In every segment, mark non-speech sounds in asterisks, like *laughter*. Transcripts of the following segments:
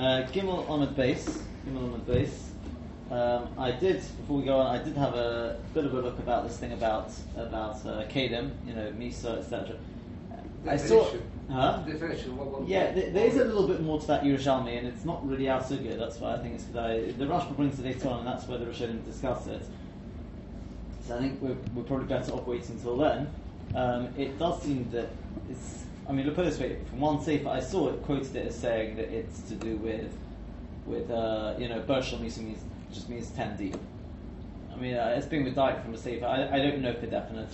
Uh, Gimel on a base. Gimel on a base. Um, I did before we go on. I did have a bit of a look about this thing about about uh, Kedem, you know, Misa, etc. I saw, huh? Definition. What, what, Yeah, th- there is a little bit more to that Yerushalmi, and it's not really our sugya. That's why I think it's. The Rashba brings it later on, and that's where the Rishonim discuss it. So I think we're, we're probably better off waiting until then. Um, it does seem that it's. I mean, look put it this way: from one sefer I saw it quoted it as saying that it's to do with with uh, you know Bershel means means just means ten deep. I mean, uh, it's been with Dyke from a sefer. I, I don't know for definite,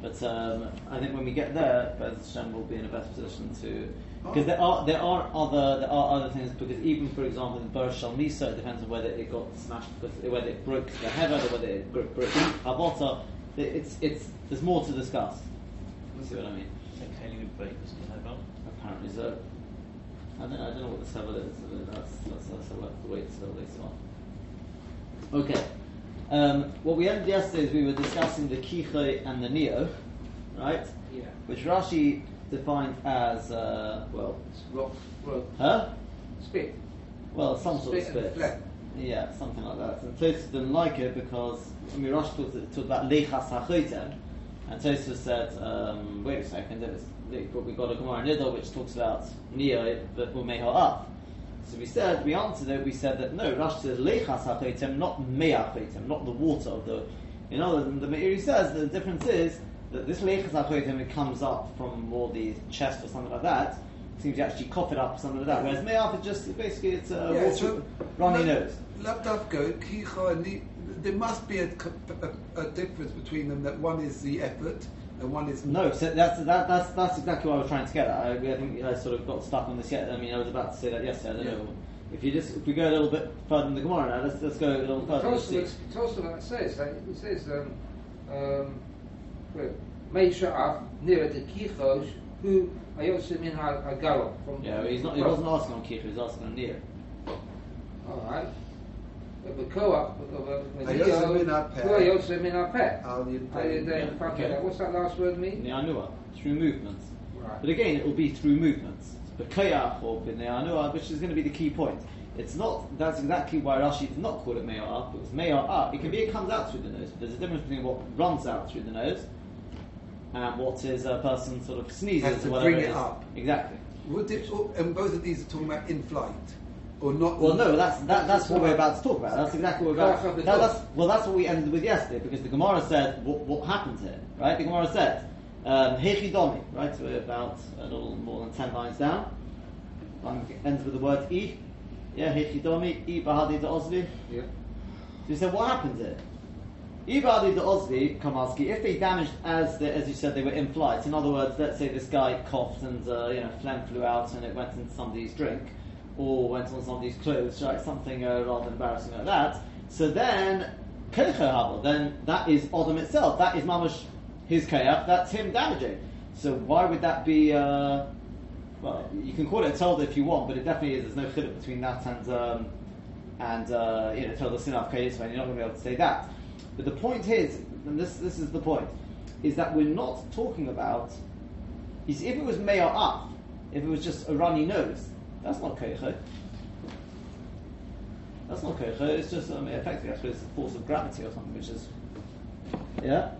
but um, I think when we get there, Bez Hashem will be in a better position to. Because there are there are other there are other things because even for example in Bershal Misa it depends on whether it got smashed because whether it broke the heaven or whether it broke, broke Havota. It's it's there's more to discuss. You see what I mean? Okay, you break this about. Apparently so. I don't, I don't know what the sevel is. but That's that's, that's we'll have to wait till later on. Okay. Um, what we ended yesterday is we were discussing the kiche and the neo, right? Yeah. Which Rashi defined as uh, well, It's rock, rock, huh? spit. Well, some sort of Spit and Yeah, something like that. And Tosfos didn't like it because I mean, Rashi talked, talked about lechas hachotem, and Tosfos said, um, "Wait a second, it was, but we got a Gemara Nidal which talks about neo that will make her up." So we said, we answered it. We said that no, Rashi says lechas hachotem, not mea hachotem, not the water of the. In other words, the Meiri says the difference is that this lechas hachotem it comes up from more the chest or something like that. Seems to actually cough it up or something like that. Whereas me'af is just basically it's a Yeah, water, so- runny no- nose. Lavdavka, kicha, there must be a, a, a difference between them. That one is the effort and one is No, so that's that, that's that's exactly what I was trying to get at. I, I think I sort of got stuck on this yet. I mean, I was about to say that yesterday. I don't Yeah. know if you just if we go a little bit further in the Gemara now. Let's let's go a little further. and see. Tosfos says that it says um, um, well, Meisha Av near the Kichos who Ayosim in Hagalo from Yeah, he's not. He wasn't asking on Kicha. He was asking on Nia. All right. But co-op, Ayosim min hapeh. Ayosim min hapeh. Al Yidei. How you Yeah, then fuck okay. that? What's that last word mean? Nianua through movements. Right. But again, it will be through movements. But Kayach or B'Neanua, which is going to be the key point. It's not. That's exactly why Rashi did not call it Meir up. Because Meir up, it can be it comes out through the nose. But there's a difference between what runs out through the nose and what is a person sort of sneezes Has to or whatever bring it it is. up. Exactly. Would it, oh, and both of these are talking about in flight, or not? Well, no, that's that, that's what we're about to talk about. That's exactly what we're about. That, talk. that's, well, that's what we ended with yesterday because the Gemara said what, what happened here, right? The Gemara said um, Hechidomi, right? So we're about a little more than ten lines down. One ends with the word e. Yeah, Hechidomi e bahadi de ozvi. Yeah. So you said what happened here? Ibadi the Ozvi, Kamalski, if they damaged as the, as you said they were in flight, in other words, let's say this guy coughed and uh, you know phlegm flew out and it went into somebody's drink, or went on somebody's clothes, right? Something uh, rather embarrassing like that. So then, then that is Odom itself. That is Mamash his Keach, that's him damaging. So why would that be? Uh, well, you can call it a Tolda if you want, but it definitely is. There's no chiluk between that and um, and uh, you know Tolda Sinaf Kayis, and you're not going to be able to say that. But the point is, and this this is the point, is that we're not talking about. You see, if it was Meir Af, if it was just a runny nose, that's not Keicha. That's not Keicha, it's just um, effectively, I suppose, the force of gravity or something, which is. Yeah?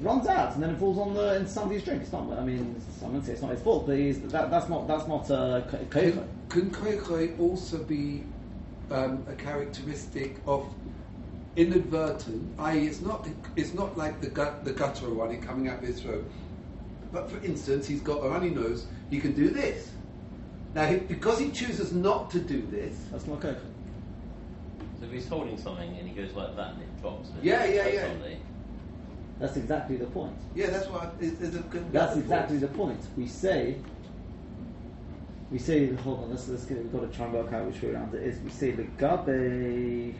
Runs out and then it falls on the in somebody's drink. It's not. I mean, I'm going say it's not his fault, but he's, that, that's not that's not uh, Keicha. Can, koichoi also be um, a characteristic of inadvertent? I.e., it's not it's not like the gut, the gutter running coming out of his throat. But for instance, he's got a runny nose. He can do this. Now, he, because he chooses not to do this, That's not Keicha. So if he's holding something and he goes like that and it drops. and Yeah, yeah, yeah. on the- That's exactly the point. yeah, that's what I- is, is a good. That's exactly the point. We say, we say, hold on, let's, let's get, we've got to try and work out which way around it is. We say the gabe,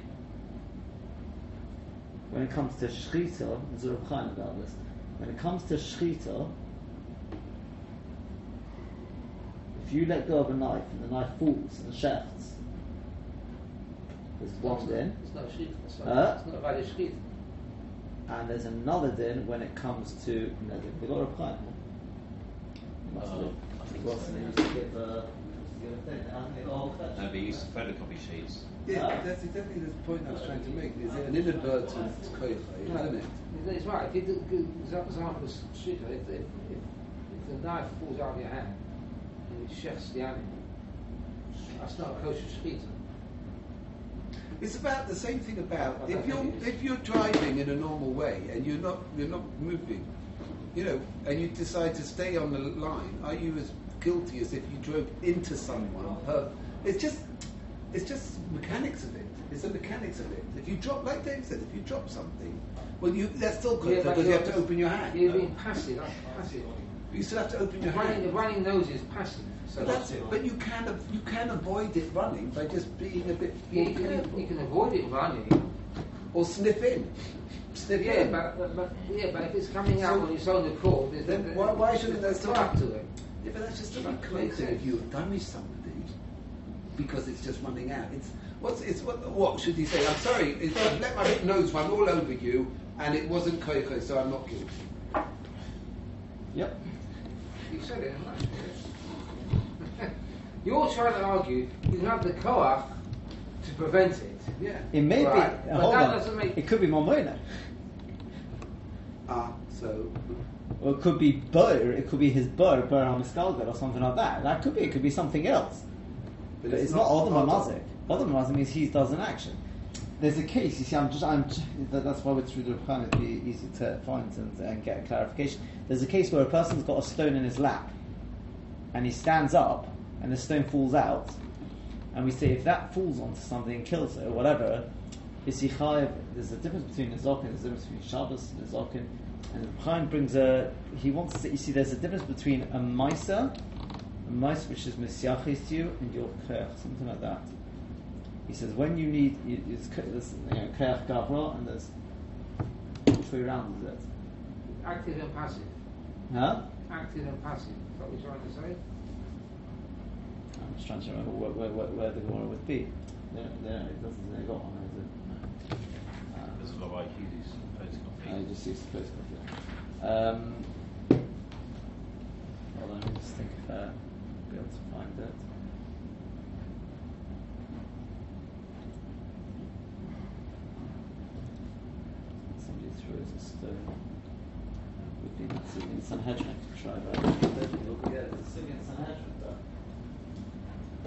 when it comes to shchita, there's a Reb Chaim about this. When it comes to shchita, if you let go of a knife and the knife falls and shafts, there's one din, It's not sheet. It's Huh? not, it's not about a sheet. and there's another din when it comes to, no, we got a Reb You must Oh, have- I think What's so, the name? yeah. Used to give, uh, the other thing. I think the whole No, but you used to photocopy sheets. Yeah, Ah. that's exactly the point I was trying to make. Is it an inadvertent koicha, No, isn't it? It's right. If you do good example, shita, if, if, if, if the knife falls out of your hand and it chefs the animal, that's not a kosher shita. It's about the same thing about if you're think it is. if you're driving in a normal way and you're not you're not moving, you know, and you decide to stay on the line, are you as guilty as if you drove into someone? It's just it's just mechanics of it. It's the mechanics of it. If you drop, like Dave said, if you drop something, well, you that's still Yeah, good but because you have to open your hand. You're being passive. That's passive. You still have to open your Running, hand. running nose is passive. So But, that's, but you can av- you can avoid it running by just being a bit yeah, you, can, careful. you can avoid it running. or sniff in, sniff Yeah, in. but, but, but yeah, but if it's coming out So- on its own accord, there's Then there's- why- why shouldn't a there still track to it? Yeah, but that's just a That bit makes crazy if sense. you damage somebody because it's just running out. It's what's it's what what should he say? I'm sorry, it's, I've let my nose run all over you and it wasn't koiko, so I'm not guilty. Yep. You said it, haven't you? You're trying to argue you have the koach to prevent it. Yeah. It may Right, be. but hold that on. doesn't make- It could be momona. Ah, so Or it could be bur. It could be his bur, bur hamiskalgar, or something like that. That could be. It could be something else. But, it's, not Odom Mazik. Odom Mazik means he does an action. There's a case. You see, I'm just. I'm. That's why we're through the Rukhan. It'd be easy to find and, and get a clarification. There's a case where a person's got a stone in his lap, and he stands up, and the stone falls out, and we say if that falls onto something and kills it or whatever, is he chayiv? There's a difference between a zokin. There's a difference between Shabbos and a zokin. And Chaim brings a. He wants to say. You see, there's a difference between a ma'isa, a ma'isa which is misyachis to you, and your kech, something like that. He says when you need, you, it's there's you know, gavra, and there's which way around is it? Active and passive. Huh? Active and passive. Is that what you're trying to say? I'm just trying to remember where, where, where, where the Gemara would be. There, there, it doesn't say got one, is it? No. Uh, There's a lot of IQs photocopy. I just use the first copy. Um, hold on, let me just think if uh, be able to find it. Somebody throws a stone. Would be in in Sanhedrin to try that. Yeah, there's a city in Sanhedrin there. We'll have to.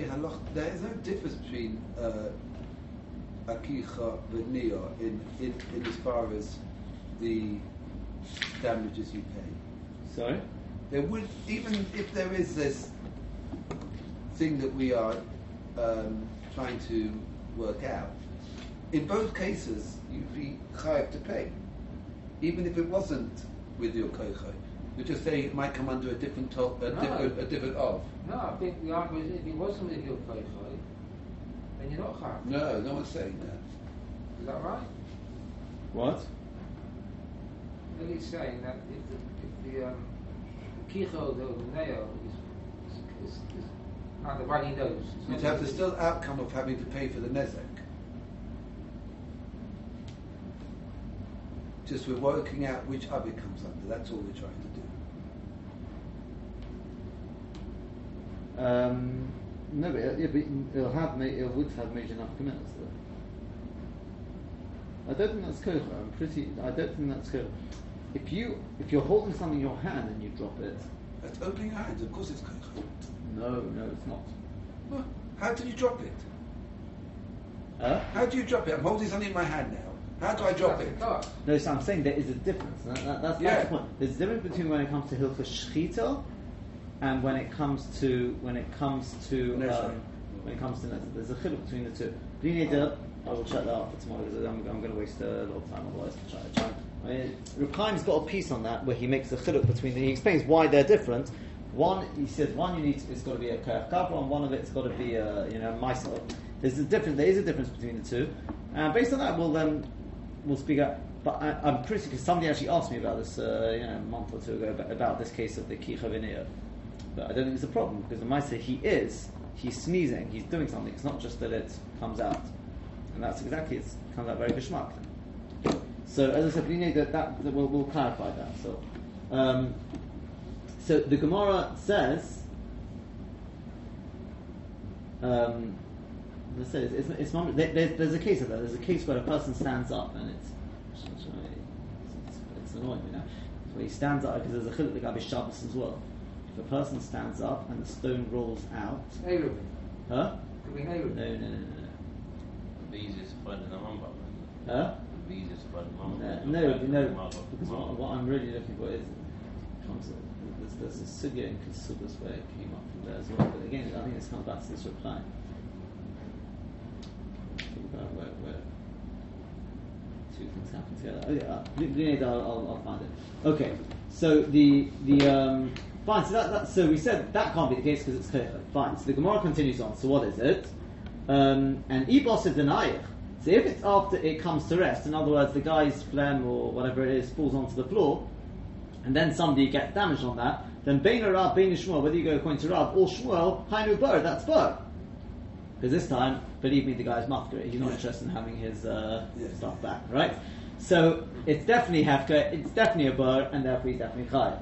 a halach. There is no difference between uh, akicha and nia in, in in as far as the damages you pay. Sorry? There would even if there is this thing that we are um, trying to work out. In both cases, you'd be chayav to pay, even if it wasn't with your koicha. You just say it might come under a different top, a No. different, a different of. No, I think the argument is if it wasn't with your koichai, then you're not chayav. No, no one's saying that. Is that right? What? Lily's saying that if the, if the um, kicho, the, the nail, is, is, is, is under runny nose. it's You'd have the still outcome of having to pay for the nezek. Just we're working out which it comes under. That's all we're trying to do. Um, no, but it, it, it'll have it would have major though. I don't think that's kocha. I'm pretty. I don't think that's kocha. If you if you're holding something in your hand and you drop it, That's opening your hands. Of course, it's kocha. no, no, it's not. Well, How do you drop it? Huh? How do you drop it? I'm holding something in my hand now. How do I drop it? No, so I'm saying there is a difference. That, that, that's, Yeah. that's the point. There's a difference between when it comes to hilchah shchita and when it comes to when it comes to um, when it comes to nezek. There's a chiluk between the two. Bli I will check that out for tomorrow because I'm, I'm going to waste a lot of time otherwise. To try, try. I mean, Reb Chaim's got a piece on that where he makes a chiluk between. The, he explains why they're different. One, he says, one you need to, it's got to be a kerach kavra, and one of it's got to be a you know mysel. There's a difference. There is a difference between the two, and based on that, we'll then we'll speak up. But I, I'm pretty because somebody actually asked me about this, uh, you know, a month or two ago about, about this case of the kicha v'niyah. But I don't think it's a problem because the Maisa he is, he's sneezing, he's doing something. It's not just that it comes out, and that's exactly it comes out very geschmack. So as I said, that, that, that we'll, we'll clarify that. So, um, so the Gemara says. Um, it's, it's, it's not, there, there's, there's a case of that. There's a case where a person stands up and it's it's, it's, it's annoying me now. Where he stands up because there's a chiluk the Shabbos as well. If a person stands up and the stone rolls out, Hey, huh? Could be No, no, no, no, The easiest to find in the Rambam. no. Huh? The easiest to find in the Rambam. no, no, because what, what I'm really looking for is comes there's, there's a sugya in Kesubas where it came up from there as well. But again, I think this comes back to this reply. Think about where, where two things happen together. I'll, I'll, I'll find it. Okay, so the the um, fine. So that, that so we said that can't be the case because it's clear. Fine. So the Gemara continues on. So what is it? Um, and ibos denayich. So if it's after it comes to rest, in other words, the guy's phlegm or whatever it is falls onto the floor, and then somebody gets damaged on that, then Bein Rab, Bein whether you go according to Rab or Shmuel, Hainu Bur, that's Bur. Because this time, believe me, the guy's mafkir. He's not interested in having his uh, Yeah. stuff back, right? So it's definitely hefka, it's definitely a Bur, and therefore he's definitely Chayav.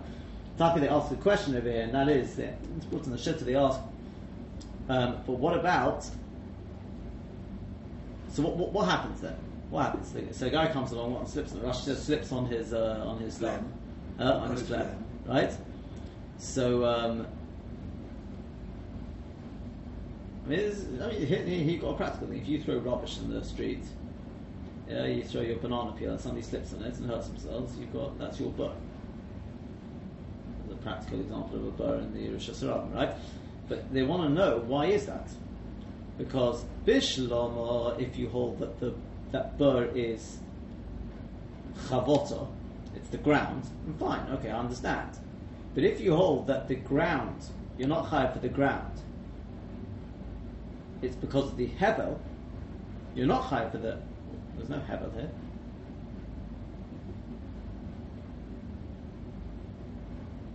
Taki, they ask a question over here, and that is, it's put in the shitta, they ask, um, but what about so what, what, what happens then? What happens? So a guy comes along, what, and slips on rush, just slips on his uh, on his phlegm, uh, on, his phlegm. right? So um, I mean, it's- I mean, got a practical thing. If you throw rubbish in the street, yeah, you throw your banana peel, and somebody slips on it and hurts themselves, you've got that's your burr. A practical example of a burr in the Rosh Hashanah, right? But they want to know why is that? Because Bishlama, if you hold that the that burr is chavota, it's the ground, fine, okay, I understand. But if you hold that the ground, you're not high for the ground, it's because of the hevel, you're not high for the. There's no hevel here.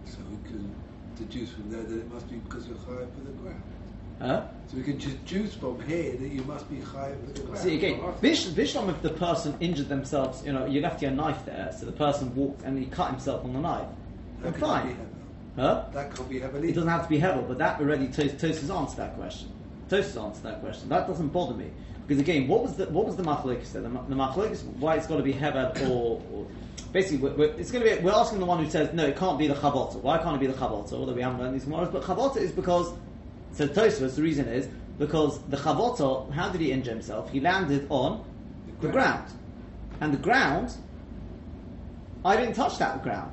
So we can deduce from there that it must be because you're high for the ground. Huh? So we can deduce from here that you must be high for the ground. See again, Vish, Vishlam, if the person injured themselves, you know, you left your knife there, so the person walked and he cut himself on the knife. That fine. Huh? That can't be heaven It doesn't have to be hevel, but that already Tos Tos answered that question. Tos answered that question. That doesn't bother me because again, what was the what was the machlokes there? The, the machlokes why it's got to be hevel or, or basically we're, we're, it's going to be we're asking the one who says no, it can't be the chavota. Why can't it be the chavota? Although we haven't learned these tomorrows, but chavota is because so Tosfos the reason is because the chavota. How did he injure himself? He landed on the ground, and the ground. I didn't touch that ground.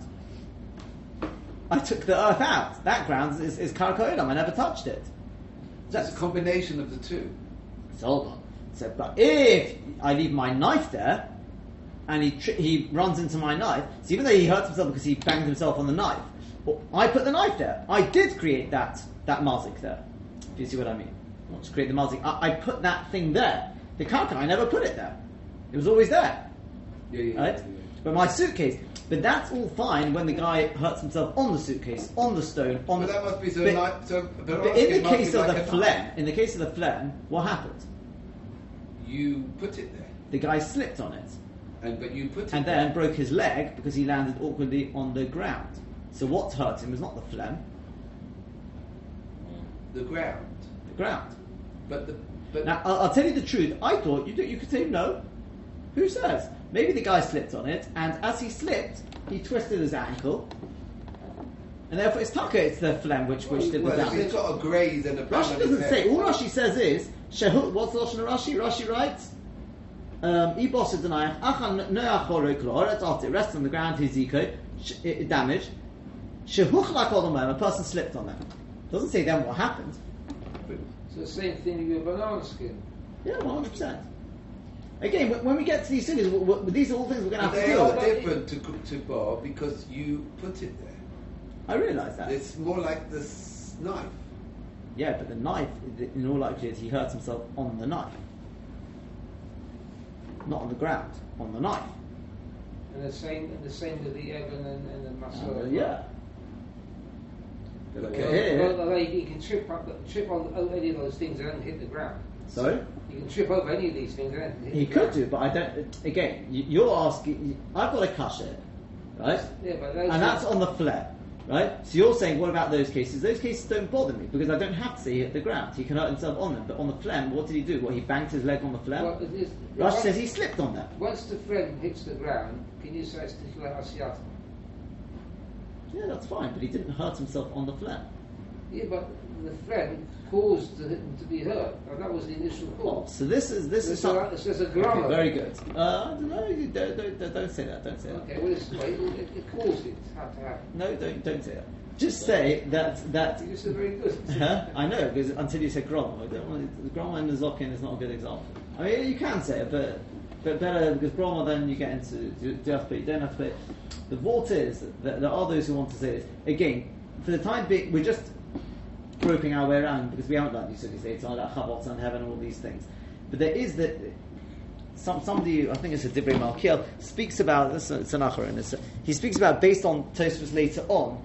I took the earth out. That ground is, is Karakoilam. I never touched it. It's a combination of the two. So hold on. So, but if I leave my knife there, and he tri- he runs into my knife, so even though he hurts himself because he banged himself on the knife, well, I put the knife there. I did create that that mazik there. Do you see what I mean? Not to create the mazik. I, I put that thing there. The karka, I never put it there. It was always there. Yeah, yeah, right? yeah. But my suitcase. But that's all fine when the guy hurts himself on the suitcase, on the stone, on But the. that must be so but, like so. But, but in the case of like the phlegm, in the case of the phlegm, what happened? you put it there, The guy slipped on it and but you put it and there. then broke his leg because he landed awkwardly on the ground. So what hurt him was not the phlegm, the ground. the ground. But the but Now I'll, I'll tell you the truth. I thought you you could say no. Who says? Maybe the guy slipped on it, and as he slipped, he twisted his ankle, and therefore it's tucker. It's the phlegm which which did the well, if damage. he's got a graze and a bang Rashi doesn't head- say. All Rashi says is Shehu. What's the Lashon of Rashi? Rashi writes. Um, Ibos is denying. Achan noach klor. It's after it rests on the ground. His eco damage. Shehuch like all the A person slipped on them. Doesn't say then what happened. It's the same thing with a banana skin. Yeah, one hundred percent. Again, when- when we get to these things, w- w- these are all things we're going to But have to they deal are with. with. different to to bar because you put it there. I realise that. It's more like this knife. Yeah, but the knife, in all likelihood, he hurts himself on the knife. Not on the ground, on the knife. And the same, and the same with the Evan and, and the muscle. Uh, yeah. Look at Well, here. well, like, you can trip up, trip on on any of those things and hit the ground. So You can trip over any of these things then hit he could do, but I don't. Again, you- you're asking. I've got a cush it, right? Yeah, but those and that's on the flare, right? So you're saying, what about those cases? Those cases don't bother me because I don't have to say he hit the ground. He can hurt himself on them. But on the phlegm, what did he do? What he banged his leg on the phlegm? Well, is, Rush once- says he slipped on that. Once the phlegm hits the ground, can you say it's titular? Yeah, that's fine, but he didn't hurt himself on the phlegm. Yeah, but the phlegm caused the, him to be hurt, and that was the initial cause. so this is this is There's some- a, there's a Okay, grammar. very good. Uh, I don't know. Don't, don't, don't, don't say that. Don't say that. Okay, well, it's, it, it, it caused it to have happen. No, don't don't say that. Just say that that. You said very good. *laughs* Huh? I know because until you said Grom, I don't want Grom and Zokin is not a good example. I mean, you can say it, but but better because Grom, then you get into do do you have to pay, you don't have to pay. The vault is that there are those who want to say this again. For the time being, we're just groping our way around because we haven't done these cities. It's all about Chavot and heaven and all these things. But there is that some, somebody, I think it's a Divrei Malkiel, speaks about this. It's an Achar, and it's, he speaks about based on Tosfos later on,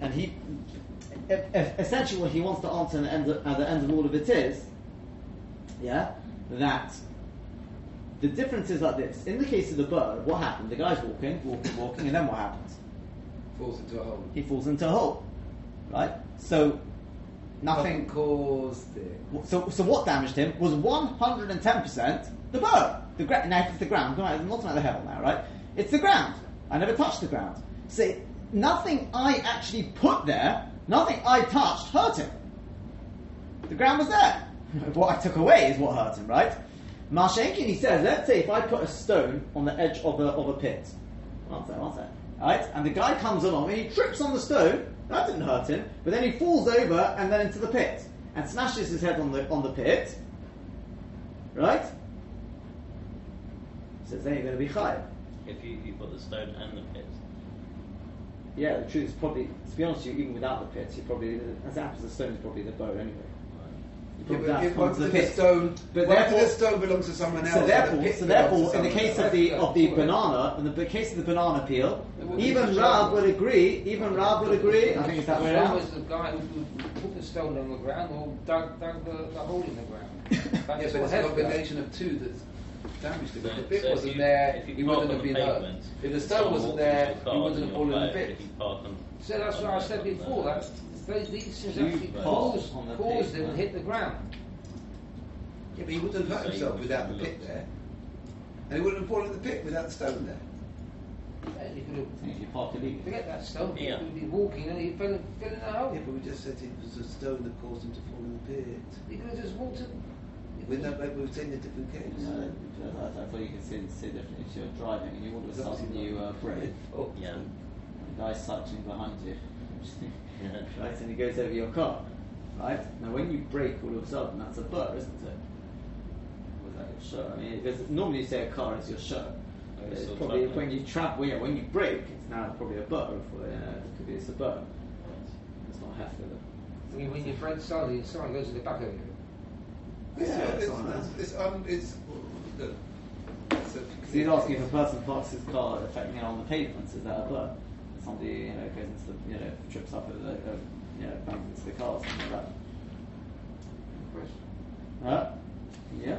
and he essentially what he wants to answer at the, end of, at the end of all of it is, yeah, that the difference is like this. In the case of the bird, what happened? The guy's walking, walking, walking, and then what happens? Falls into a hole. He falls into a hole, right? So nothing. Caused it. So, so what damaged him was 110% the bird. The gra- now, if it's the ground, I'm not about the hell now, right? It's the ground. I never touched the ground. See, nothing I actually put there, nothing I touched hurt him. The ground was there. *laughs* what I took away is what hurt him, right? Marshenkin, he says, let's say if I put a stone on the edge of a, of a pit. One sec, one sec. Right? And the guy comes along and he trips on the stone. That didn't hurt him. But then he falls over and then into the pit. And smashes his head on the, on the pit. Right? Says then you're going to be chayav. If you, you put the stone and the pit. Yeah, the truth is probably, to be honest with you, even without the pit, you probably, as happens, the stone is probably the bow anyway. You Yeah, probably but to if once the the, pit. stone, But once therefore- the stone belongs to someone else, So and the therefore, so therefore, in the case of the of the banana, in the case of the banana peel, It would be even such a- Rab would agree. Even Rab would agree. I think it's that way One around. was the guy who put the stone on the ground or dug, dug the, the hole in the ground. *laughs* Yeah, That's but it's a combination of two that's damaged it. If So- the pit so wasn't you- there, if you he wouldn't have been hurt. If the stone wasn't there, into he wouldn't have fallen in the pit. If you park on So that's what I said before. That those, these things actually park caused, on the caused him to pavement. hit the ground. Yeah, but he wouldn't have hurt himself without the pit there. And he wouldn't have fallen in the pit without the stone there. And he could have If you park illegally. forget that stone. Yeah. He would be walking and he fell, fell in the hole. Yeah, but we just said it was a stone that caused him to fall in the pit. He could have just walked in. We're not, we've seen a different case. No, I, I thought you could see, see differently. If you're driving and you all of a sudden you uh, brake, Oh, Yeah. the guy's cycling behind you, Yeah. *laughs* right, and it goes over your car, right? Now when you brake, all of a sudden that's a burr, isn't it? Was that your shirt? I mean, because normally you say a car is your shirt. Oh, It's probably travelling. when you travel, yeah, when you brake, it's now probably a burr. For, uh, it could be it's a burr. It's not half of it. I mean, when your friend suddenly someone goes to the back of you. It's, Yeah, it's, it's on it's, there. it's, um, it's, look, it's a- So he's asking if a person parks his car affecting it on the pavements, is that a blur? Somebody, you know, goes into the, you know, trips up over the, uh, you know, bangs into the car, or something like that. Huh? Yeah.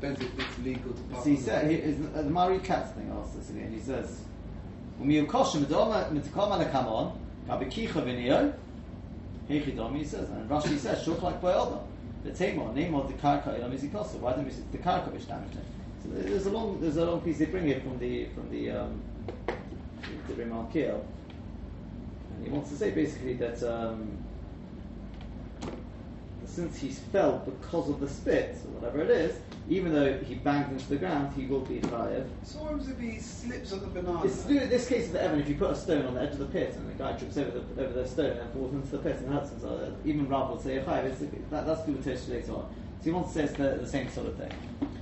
Depends if it's legal to park. So he said, he, is, uh, the Mari Katz thing asked this again, he says, "Umiyukosha medoma mitkoma lekamon kabekicha v'niyo hechidomi." He says, and Rashi says, "Shuk like boyodom." The tema name of the karka ilam is. Why don't we say the karka it? So there's a long, there's a long piece they bring here from the from the um, the Rimal Kiel, and he wants to say basically that. Um, since he's fell because of the spit or whatever it is, even though he banged into the ground, he will be chayav. So what happens if he slips on the banana? It's to do with this case of the Evan. If you put a stone on the edge of the pit and the guy trips over the over the stone and falls into the pit and hurts himself, even Rav will say chayav. It's, that, that's to do with later on. So he wants to say it's the, the same sort of thing.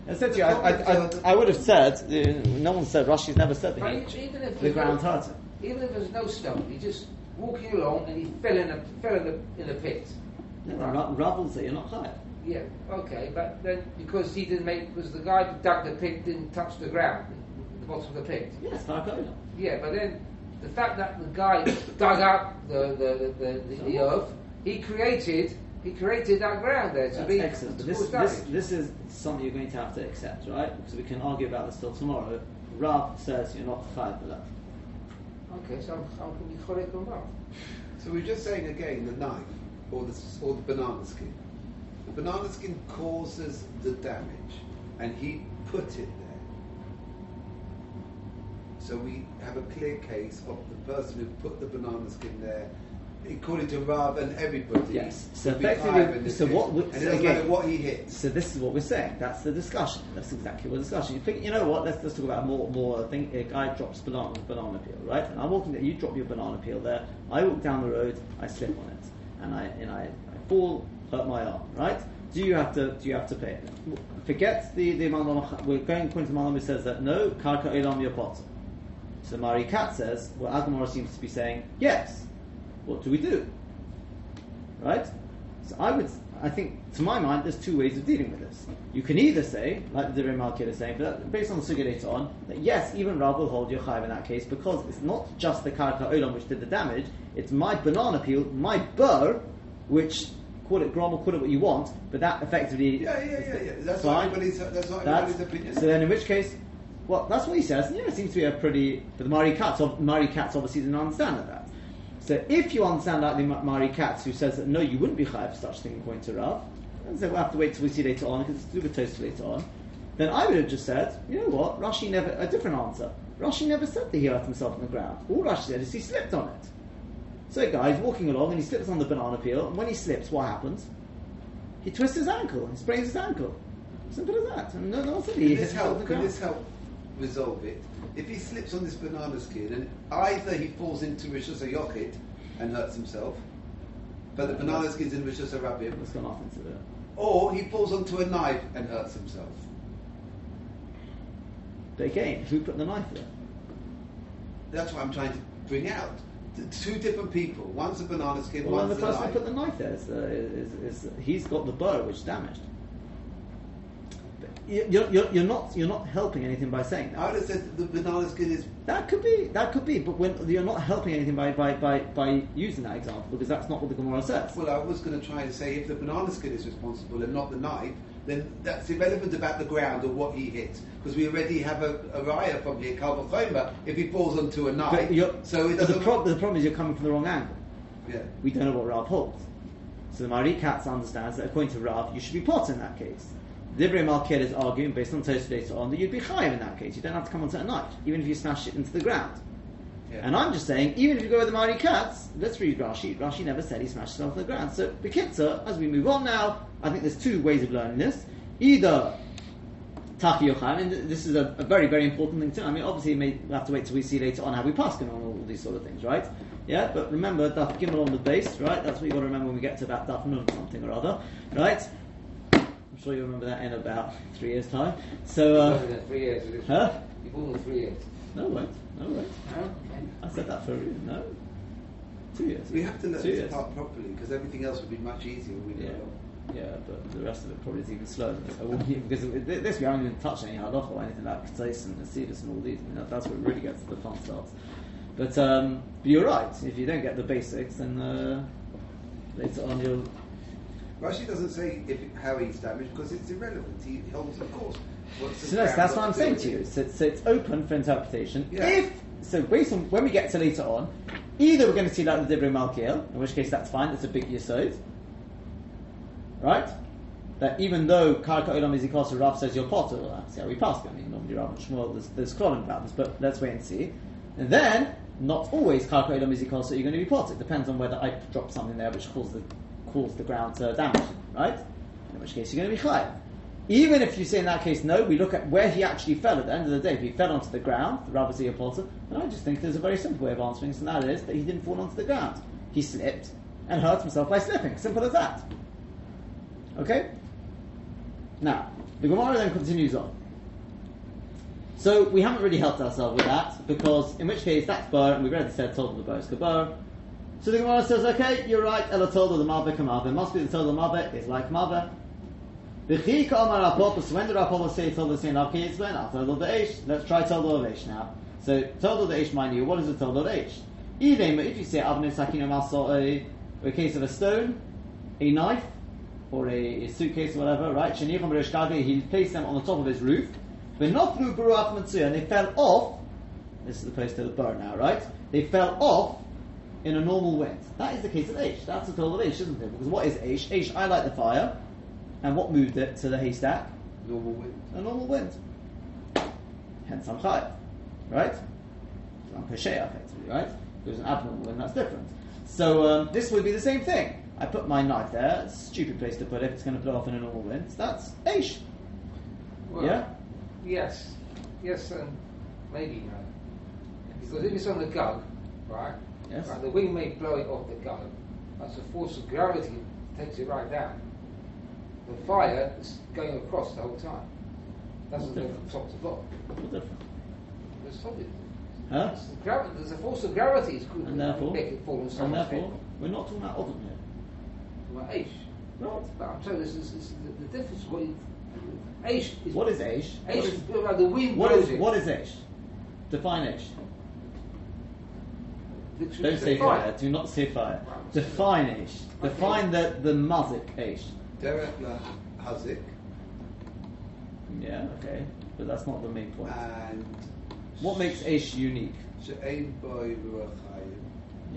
Essentially, I, I, I, I would have said uh, no one said Rashi's never said that But he, even if the ground hurt him. Even if there's no stone, he just walking along and he fell in a fell in a in a pit. Yeah, the Ra- Rav will say you're not chayav. Yeah, okay, but then because he didn't make because the guy who dug the pit didn't touch the ground, the bottom of the pit. Yes, karka olam. Yeah, but then the fact that the guy dug up the the, the, the, the earth, he created he created that ground there to That's be excellent. But this, this, this is something you're going to have to accept, right? Because we can argue about this till tomorrow. Rav says you're not chayav for that. Okay, so how can we correct on that? So we're just saying again the knife or the or the banana skin. The banana skin causes the damage, and he put it there. So we have a clear case of the person who put the banana skin there, according to Rav and everybody. Yes. So effectively- higher in this so what we- so again- what he hits. So this is what we're saying. That's the discussion. That's exactly what the discussion. You think, you know what? Let's let's talk about more more. thing. a guy drops banana banana peel, right? And I'm walking there. You drop your banana peel there. I walk down the road. I slip on it, and I and I, I fall, hurt my arm, right? Do you have to do you have to pay? it? Forget the the Malam. We're going according to Malam who says that no karka elam yopot. So Mari Kat says, well, Agmara seems to be saying yes. What do we do? right? So I would, I think, to my mind, there's two ways of dealing with this. You can either say, like the Malkiel is saying, but based on the Sugya later on, that yes, even Rav will hold your chayiv in that case because it's not just the karka olam which did the damage; it's my banana peel, my burr, which call it grom or call it what you want, but that effectively Yeah, yeah, yeah, yeah. That's fine. not everybody's. That's not That's- opinion. So then, in which case, well, that's what he says. Yeah, it seems to be a pretty. But the Mari Katz, Mari Katz obviously didn't understand that. So if you understand like the Mari Katz, who says that no, you wouldn't be chayav for such a thing according to Rav, and so we'll have to wait till we see later on because it's do with toast later on. Then I would have just said, you know what, Rashi never a different answer. Rashi never said that he hurt himself on the ground. All Rashi said is he slipped on it. So a guy's walking along and he slips on the banana peel, and when he slips, what happens? He twists his ankle, he sprains his ankle. Simple as that. And no, no one said he hit this help? the Can this help resolve it? If he slips on this banana skin and either he falls into Rishus Yochid and hurts himself, but the banana skin's in Rishus Rabim, It's got nothing to do. or he falls onto a knife and hurts himself. But again, who put the knife there? That's what I'm trying to bring out. The two different people. One's a banana skin, Well, one's the a person who knife. put the knife there is, uh, is, is, he's got the burr which is damaged. You're, you're, you're not you're not helping anything by saying that. I would have said that the banana skin is. That could be that could be, but when you're not helping anything by, by, by, by using that example because that's not what the Gemara says. Well, I was going to try and say if the banana skin is responsible and not the knife, then that's irrelevant about the ground or what he hits. Because we already have a, a raya from here, Kalvachomer, if he falls onto a knife. So it the, prob- the problem is you're coming from the wrong angle. yeah. We don't know what Rav holds. So the Mari Katz understands that according to Rav, you should be pot in that case. Divrei Malkiel is arguing based on Tosfos later on that you'd be chayiv in that case. You don't have to come onto a knife, even if you smash it into the ground. Yeah. And I'm just saying, even if you go with the Mari Katz, let's read Rashi. Rashi never said he smashed himself on the ground. So, Bekitza, as we move on now, I think there's two ways of learning this. Either Taki Yochai, and this is a, a very, very important thing too. I mean, obviously, may, we'll have to wait till we see later on how we pass on all these sort of things, right? Yeah, but remember, Daf Gimel on the base, right? That's what you've got to remember when we get to about Daf Nun something or other, right? I'm sure you'll remember that in about three years' time. So, uh, three years. huh? You've all three years. No, wait, no, wait. Okay. I said that for a reason. No, two years. We have to learn two this years. part properly because everything else would be much easier when we Yeah, know it yeah, but the rest of it probably is even slower. Than this. I wouldn't even, because it- this we haven't even touched any halacha or anything like Ketais and Hasidus and all these. I mean, that, that's what really gets the fun starts. But, um, but you're right. If you don't get the basics, then uh, later on you'll. Rashi doesn't say if how he's damaged because it's irrelevant. He holds the course. What's So that's, that's what I'm saying to you. So, so it's open for interpretation. Yeah. If so, based on when we get to later on, either we're going to see like the Divrei Malkiel, in which case that's fine. That's a big yesod, right? That even though Karka Olam is Ikos, Rav says you're potter. Well, that's how we pass. I mean, normally Rav and Shmuel, there's, there's column about this, but let's wait and see. And then, not always Karka Olam is Ikos, you're going to be potter. It depends on whether I drop something there which causes the cause the ground to damage, right? In which case you're going to be chayav. Even if you say in that case no, we look at where he actually fell at the end of the day. If he fell onto the ground, the Rabbi Zia Potter, then I just think there's a very simple way of answering this, and that is that he didn't fall onto the ground. He slipped and hurt himself by slipping. Simple as that. Okay? Now, the Gemara then continues on. So we haven't really helped ourselves with that, because in which case that's Burr, and we've already said told the Burr is Kabur. So the Gemara says, okay, you're right, Ela Tolda the Maveh Kamaveh. It must be the Tolda Maveh is like Maveh. V'chi Ka'amar Apopos, when did Apopos say Tolda Sein Av Kiyitzben? After the Eish. Let's try Tolda of Eish now. So Tolda the Eish, mind you, what is the Tolda of Eish? Even if you say Avnei Sakina Masol, a, case of a stone, a knife, or a, a suitcase or whatever, right? Shenicham Rish Gadi, he placed them on the top of his roof. But not through Baruch Matsuya, and they fell off. This is the place to the burn now, right? They fell off in a normal wind. That is the case of Aish. That's the toll of Aish, isn't it? Because what is Aish? Aish, I light the fire, and what moved it to the haystack? Normal wind. A normal wind. Hence I'm chayav, right? I'm pesheya, effectively, right? Was an abnormal wind, that's different. So um, this would be the same thing. I put my knife there. It's a stupid place to put it. if It's going to blow off in a normal wind. That's Aish. Well, yeah? Yes. Yes, and maybe no. Because if it's on the gug, right, Yes. right, the wind may blow it off the gun. That's the force of gravity takes it right down. The fire is going across the whole time. Doesn't go from top to bottom. What's different? There's probably Huh? it's the gravi- there's a force of gravity is cool. And therefore, make it fall on and therefore, we're not talking about Odom here. head. Well, Aish. Right. But I'm telling you, this is, this is the, the difference. What you, Aish is What is Aish? What Aish is, is like the wind what blows is, it. what is Aish? Define Aish. Literally, Don't say fire. fire. Do not say fire. Define Aish. Define the, the mazik Aish. Derek la Hazik Yeah, okay. But that's not the main point. and What makes Aish unique? She'ain boy Ruachayim.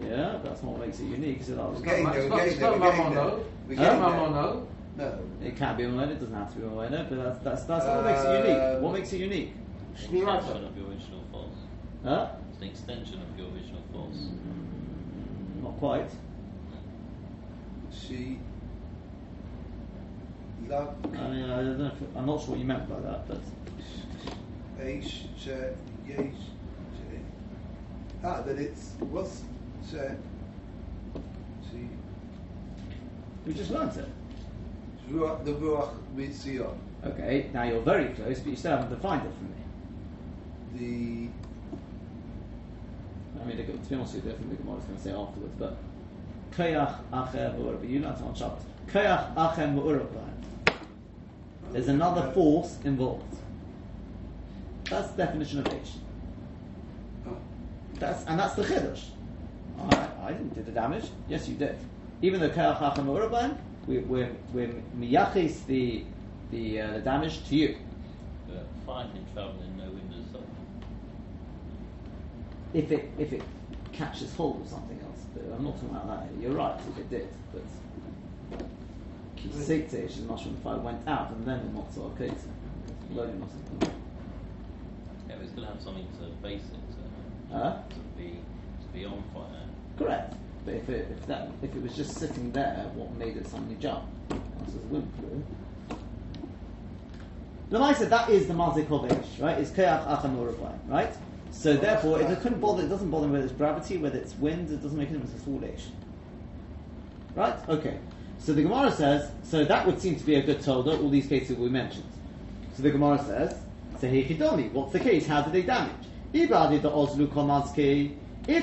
Yeah, that's not what makes it unique. Is it It's Okay. not, Getting it's there, not, we're it's getting not there, we're getting Mamono. It's not. Mamono. No. It can't be Moed, it doesn't have to be Moed, but that's, that's, that's not what makes it unique. What makes it unique? Extension Shmirata. of your original force. Huh? It's an extension of your original force. Not quite. She loved I mean, I don't know if, I'm not sure what you meant by that, but Aish She Yesh She. Ah, that it's what's She She we just learnt it. Ruach the Ruach Mitzion. Okay, now you're very close, but you still haven't defined it for me. The I mean, to be honest with you, I think the Gemara is going to say afterwards, but Koyach Acher V'Urba, you learnt it on Shabbos. Koyach Acher V'Urba. There's another force involved. That's the definition of H. That's, and that's the Chiddush. I, I didn't do the damage. Yes, you did. Even though Koyach Acher V'Urba, we, we're, we're miyachis the, the, uh, the damage to you. But fine in travel in no wind as such. If it, if it catches hold of something else. But I'm not talking about that. You're right, if it did, but Kiseite is if I went out and then the so okay. Learning not so Yeah, but it's going to have something to base it to, Huh? to be to be on fire. Correct. But if it if that if it was just sitting there, what made it suddenly jump? This is wind flew. The said that is the mazik of Ish, right? It's keach achan urabay, right? So therefore, it couldn't bother. It doesn't bother whether it's gravity, whether it's wind. It doesn't make any difference. It's all. Right? Okay. So the Gemara says. So that would seem to be a good tolda. All these cases we mentioned. So the Gemara says. So here Kidoni. What's the case? How did they damage? If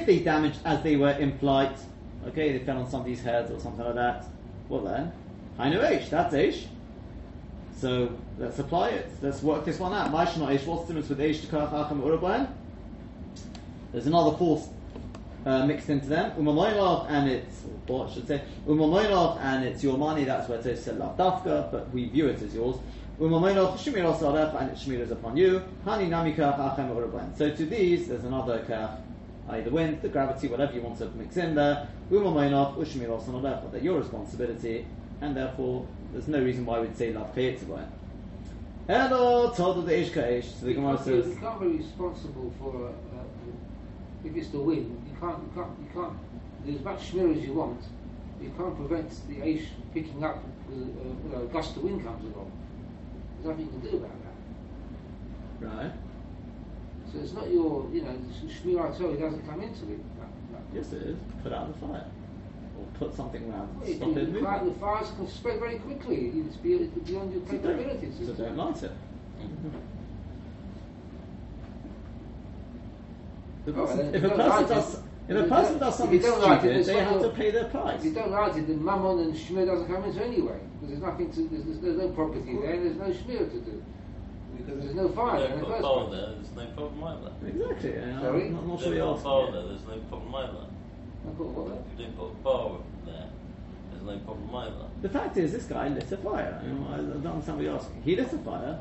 they damaged as they were in flight, okay, they fell on somebody's heads or something like that. Well then, Hainu Ish. That's Ish. So let's apply it. Let's work this one out. What's the difference with Ish to Kach Acham? There's another force uh, mixed into them. Umamoinov and it's, I should say, Umamoinov and it's your money. That's where it says Selav Dafka, but we view it as yours. Umamoinov Shemiros Alef and it's Shemiros upon you. Hani Nami Kach Acham So to these, there's another Kach. i.e. the wind, the gravity, whatever you want to mix in there. Umamoinov Ushmiros Alef, they're your responsibility, and therefore there's no reason why we'd say Lav Chayetzabayan. Hello, told the Ish Ka'ish. So the Gemara says, you can't be responsible for if it's the wind. You can't. You can't. You can't. Do as much smear as you want. You can't prevent the Aish picking up with uh, uh, a gust of wind comes along. There's nothing you can do about that. right? So it's not your, you know, Shmir Torah doesn't come into it. That, that. Yes, it is. Put out the fire. Or put something around Well, stop it the, moving. fire, the fires can spread very quickly. It's beyond, it's beyond your So don't- capabilities. So don't light it. The Oh, person, then if a person does, it. If a person does something you like it, stupid, they have to pay their price. If you don't like it, then mammon and shmir doesn't come into anyway. Because there's nothing to, there's, there's, there's no property there, and there's no shmir to do. Because there's no fire If in the first place. there, there's no problem either. Exactly. yeah, Sorry? I'm not, not If sure they've you're got fire asking. there, there's no problem either. I thought, what, If you don't put a bar there, there's no problem either. The fact is, this guy lit a fire. You know, I don't understand what you're asking. He lit a fire.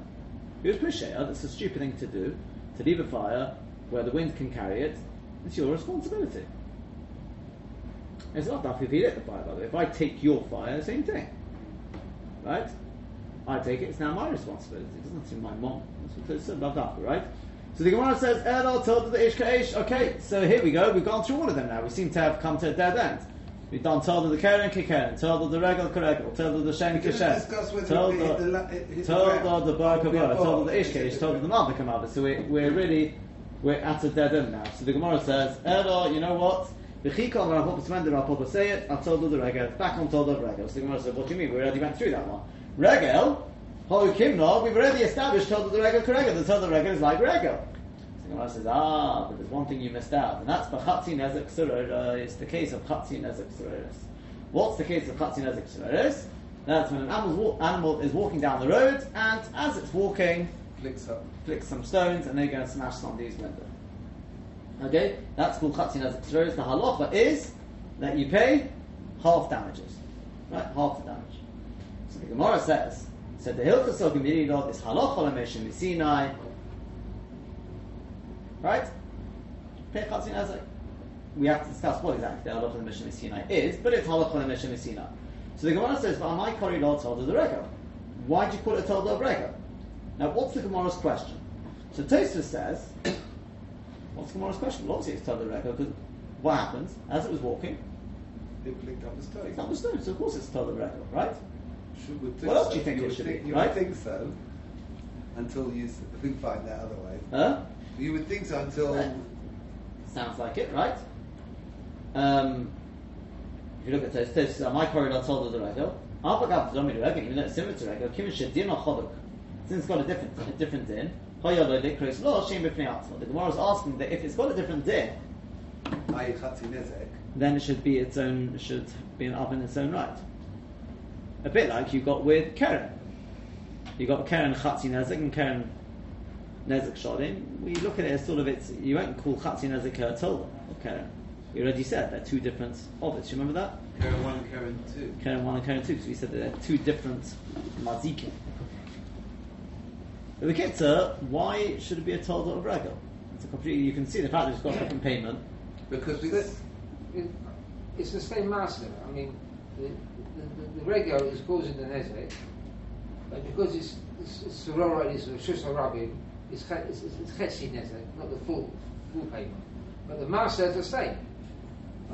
He was pusher. That's a stupid thing to do. To leave a fire where the wind can carry it, it's your responsibility. It's not that if you lit the fire, by the way. If I take your fire, same thing. Right? I take it, it's now my responsibility. It's not to my mom. That's what it said about that, right? So the Gemara says, Erdal told the Ish Ish. Okay, so here we go. We've gone through all of them now. We seem to have come to a dead end. We've done told of the Keren Kikeren, told of the Regal Keregel, told of the Shen Kishen, told it hit of the la- it hit the told of the oh, Kabbalah, told of the Ish Ish, told the Malvik Kamabah. So we, we're really, we're at a dead end now. So the Gemara says, Erdal, you know what? The Chikon Rav Papa Smender Rav Papa say it, I told the Regel, back on told of Regel. So the Gemara said, what do you mean? We already went through that one. Regel, Ho Kimno, we've already established told the Regel Keregel. The told of Regel is like Regel. So the Gemara says, ah, but there's one thing you missed out, and that's Bachatzi Nezek Surah. It's the case of Chatzi Nezek Sureris. What's the case of Chatzi Nezek Sureris? That's when an animal's wa- animal is walking down the road, and as it's walking, Flicks flicks some stones, and they go and smash somebody's window. Okay, that's called Chatzi Nezek Sureris. The halacha is that you pay half damages, right? Half the damage. So the Gemara says, said the Hilchas Sogim Yiridot is halacha l'meshim Sinai, right? Pay Chatzi Nezek. We have to discuss what exactly the halacha l'meshim Sinai is, but it's halacha l'meshim Sinai. So the Gemara says, "But my kori lo the rego." Why do you call it a told of rego? Now, what's the Gemara's question? So Tosfos says, *coughs* "What's the Gemara's question?" Well, obviously it's of rego because what happens as it was walking? It flicked up the stone. It's not the stone, so of course it's told of rego, right? What else so. do you think it would should think, be, You right? would think so, until you find out otherwise. Huh? You would think so until. Right. Sounds like it, right? Um, if you look at uh, my corridor told the rego. Alpagav zomi the rego, even though it's similar to rego, kim chodok. Since it's got a different, a different din, hoyalo dikros lo shem b'fnei. The Gemara is asking that if it's got a different din, I Chatzi Nezek. then it should be its own, should be an oven in its own right. A bit like you got with Keren. You got Keren Chatzi Nezek and Keren Nezek Shodim. We look at it as sort of it's, you won't call Chatzi Nezek a Torah or Keren. We already said they're two different others. You remember that? Karen 1 and Karen 2. Keren 1 and Keren 2, because we said that they're two different mazikim. But the Kitzur, why should it be a Torah of Regal? It's a completely, you can see the fact that it's got a different payment. Because we. It, it's the same master. I mean, the, the, the, the rego is causing the nezek, but because it's it's, it's sororah, it's shus harabim, it's chet- it's, it's, it's chetzi nezek, not the full full payment. But the master is the same.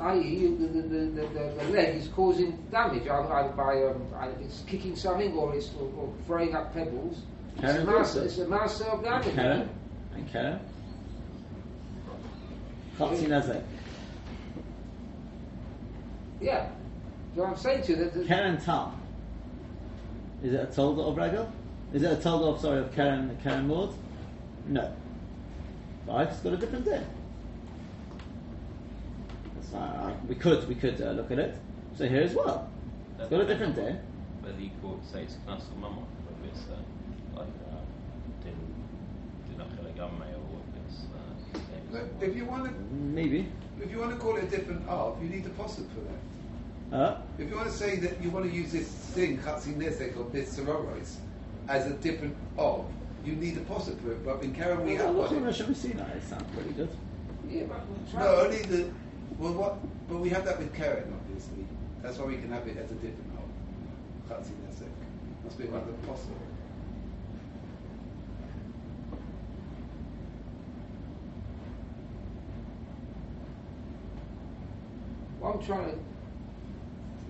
I.e., you- the, the, the, the, the leg is causing damage either, either by um, either it's kicking something or it's or, or throwing up pebbles. It's a Karen master. also. It's a master of damage. Keren and Keren. Chatzi Nezek. Yeah. So I'm saying to you that. the- Keren Tam. Is it a Tolda of Regal? Is it a Tolda of, sorry, of Keren, Keren Maud? No. Right, it's got a different day. That's fine. I- We could, we could uh, look at it. So here as well. It's got a different day. Whether you call it, say it's Knas or Mama, whether it's uh, like uh, Din Dinachel Gamme or if it's. Uh, But if you want to, Maybe. if you want to call it a different art, you need a posset for that. Uh, If you want to say that you want to use this thing, Chatzi Nezek or Bis Sororos, as a different of, you need a posset for it. But in Karen we well, have look one. at Rosh Hashanah. It sounds pretty good. Yeah, but No, only the. Well, what? But we have that with Karen, obviously. That's why we can have it as a different of. Chatzi Nezek. Must be another posset. What I'm trying to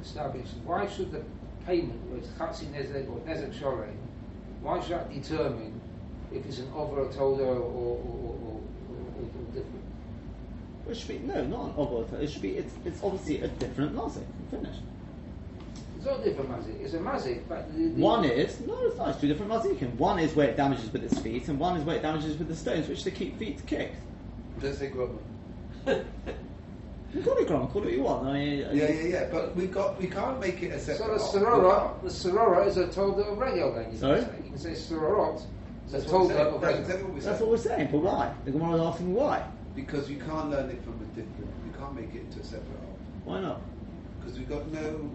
establish is why should the payment, whether it's Chatzi Nezek or Nezek Shorei, why should that determine if it's an over or tolder or, or, or, or, or, or different? It should be, no, not an Obot. It should be, it's, it's obviously a different Nazik. Finished. It's not a different mazik, it's a mazik, but the, the One is no, it's not. It's two different mazikim. One is where it damages with its feet, and one is where it damages with the stones, which they keep feet kicked. Don't say Grobman. You call it Grom, call it what you want. I mean, Yeah, yeah, yeah. But we got we can't make it a separate. So separate. the. Sorora, the Sorora is a tolda of regel then. You Sorry? Can say. You can say Sororot is a That's what we're saying. of That's regel. exactly what we're That's what we're saying, but why? The Gemara is asking why. Because you can't learn it from a different. You can't make it into a separate op. Why not? Because we've got no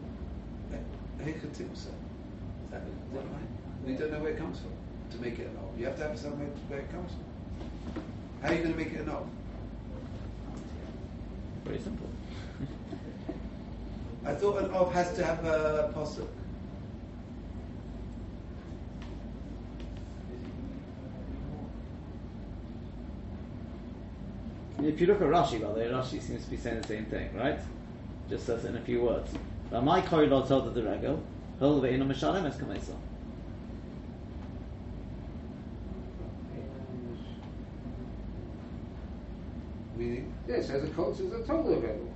eh, hechatimsa. Is that, is that right? We don't know where it comes from to make it an op. You have to have somewhere where it comes from. How are you going to make it an op? Very simple. *laughs* I thought an op has to have a posuk. If you look at Rashi, by the way, Rashi seems to be saying the same thing, right? Just says it in a few words. But my corridor told the regel, the Mishalem es. Meaning, Yeah, says a says a tolda of regel.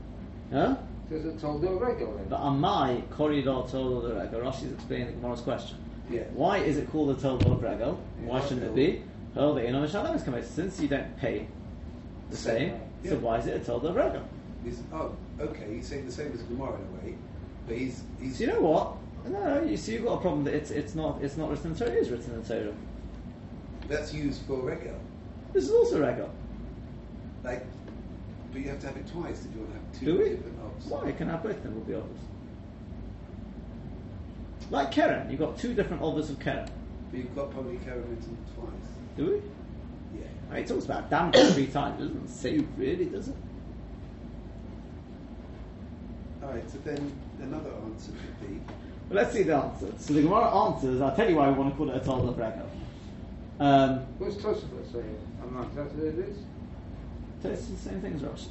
Huh? It says a regel then. But on my corridor told regel, Rashi's explaining the Gemara's question. yeah. Why is it called a told of regel? Why shouldn't it be? Hold the in Mishalem es kamesa. Since you don't pay the same, so Yeah. why is it a told of regel? He's, oh, okay. He's saying the same as Gemara in a way, but he's he's. So you know what? No, you see, you've got a problem that it's it's not it's not written in Torah. It is written in Torah. That's used for regel. This is also regel. Like, but you have to have it twice if you want to have two Do we? different ops. Why? Can I have both? Then will be obvious. Like Keren, you've got two different overs of Keren. But you've got probably Karen written twice. Do we? Yeah. I mean, it talks about damage three times. It doesn't say really, does it? All right. So then another answer would be Well, let's see the answer. So the Gemara answers. I'll tell you why we want to call it a Tolda of Regel. Um, What's Tosafot saying? I'm not. Is that is? the same thing as Rashi.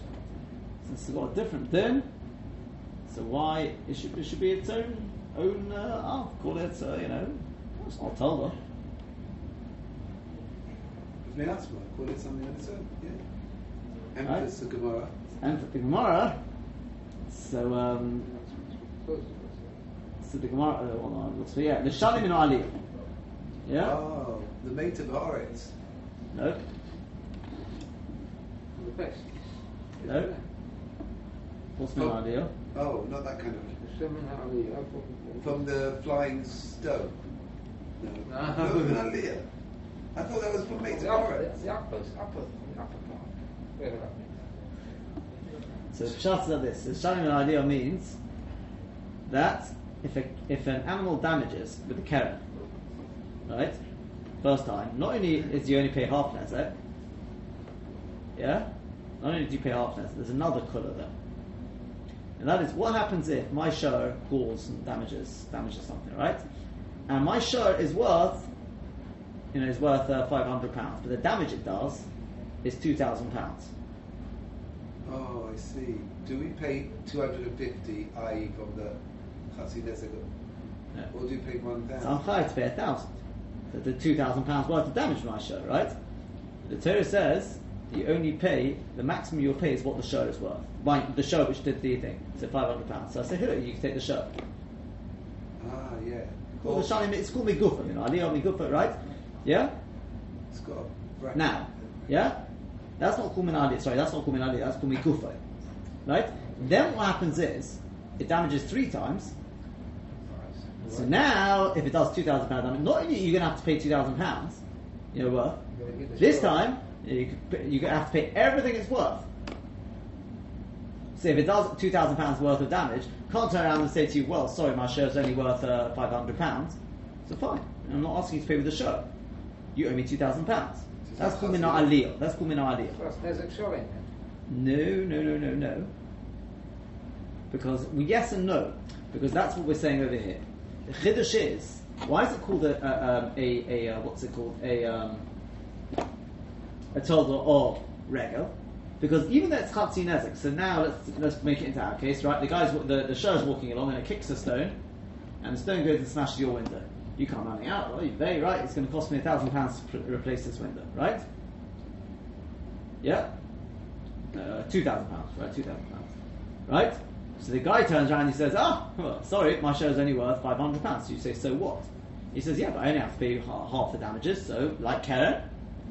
Since it's got a different din, so why it should it should be its own own. Uh, I'll call it. Uh, you know, it's not Tolda. Miasma. Call it something on its own. Yeah. Emphas the Gemara. And for the Gemara, so um, That's what Tosafot So the Gemara, uh, hold on, so yeah, the Shalim in Aliyah. Yeah? Oh, the mate of Haaretz. No? Says. The best. No? What's min Oh. Aliyah? Oh, not that kind of. The from- From the flying stone. No. No. No, no, I thought that was from mate of The upper, Haaretz. the upper, upper, the upper part. Whatever that. So the Pshat is like this. The Shalim in Aliyah means that if, a, if an animal damages with a keren, right, first time, not only is you only pay half nezek, yeah, not only do you pay half there's another colour there. And that is what happens if my show galls and damages damages something, right? And my show is worth, you know, is worth uh, five hundred pounds, but the damage it does is two thousand pounds. Oh, I see. Do we pay 250, i.e., from the Nezek, Yeah. or do you pay 1,000? So I'm hired to pay a thousand. So the two thousand pounds worth of damage my show, right? The Torah says you only pay the maximum you'll pay is what the show is worth. Right, the show which did the thing, so five hundred pounds. So I say, here you can take the show. Ah, yeah. Shalim, it's called me gufa, you know, aliyah me gufa, right? Yeah. It's got bracket. Now, yeah, that's not called min aliyah. Sorry, that's not called min aliyah. That's called me gufa, right? Then what happens is it damages three times. So now, if it does two thousand pounds not only are you going to have to pay two thousand pounds, you know worth. You're gonna get the This time, you could pay- you're going to have to pay everything it's worth. So if it does two thousand pounds worth of damage, can't turn around and say to you, "Well, sorry, my share's only worth uh, five hundred pounds." So fine, I'm not asking you to pay with the shirt. You owe me two thousand pounds. That's called mina aliyah. That's called mina aliyah. There's a then. No, no, no, no, no. Because well, yes and no, because that's what we're saying over here. The chiddush is why is it called a a, um, a, a uh, what's it called a um, a tolda or regel? Because even though it's chatzi nezek, so now let's let's make it into our case, right? The guy's the the show's walking along and it kicks a stone, and the stone goes and smashes your window. You come running out. Well, you're very right. It's going to cost me a thousand pounds to replace this window, right? Yeah. Uh, two thousand pounds, right? Two thousand pounds, right? So the guy turns around and he says, "Ah, well, sorry, my show's only worth five hundred pounds." So you say, "So what?" He says, "Yeah, but I only have to pay half the damages. So, like Karen,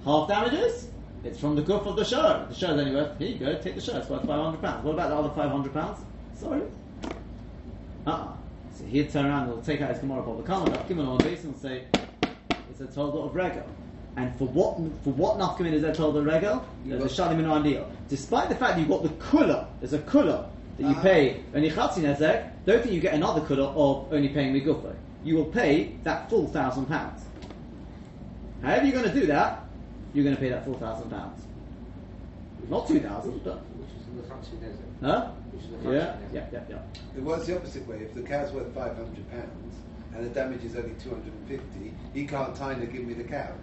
half damages. It's from the goof of the shur. The shur is only worth, here you go, take the shur, it's worth £500. What about the other £500? Sorry? Uh-uh. So he'd turn around and he'll take out his Gemara of the give him on base and say, it's a Tolda of Regel. And for what for what nafkamin is there told of Regel? You There's a Shalim in Aniyah. Despite the fact that you've got the kula, there's a kula that you Ah. pay only Chatzi Nezek, don't think you get another kula of only paying Migufo. You will pay that full thousand pounds. However you're going to do that, you're going to pay that four thousand pounds. Not two thousand, but Which is in the fancy desert. huh? Which is the Yeah, fancy yeah, desert. yeah, yeah. It works the opposite way. If the cow's worth five hundred pounds and the damage is only two hundred and fifty, he can't time to give me the cow.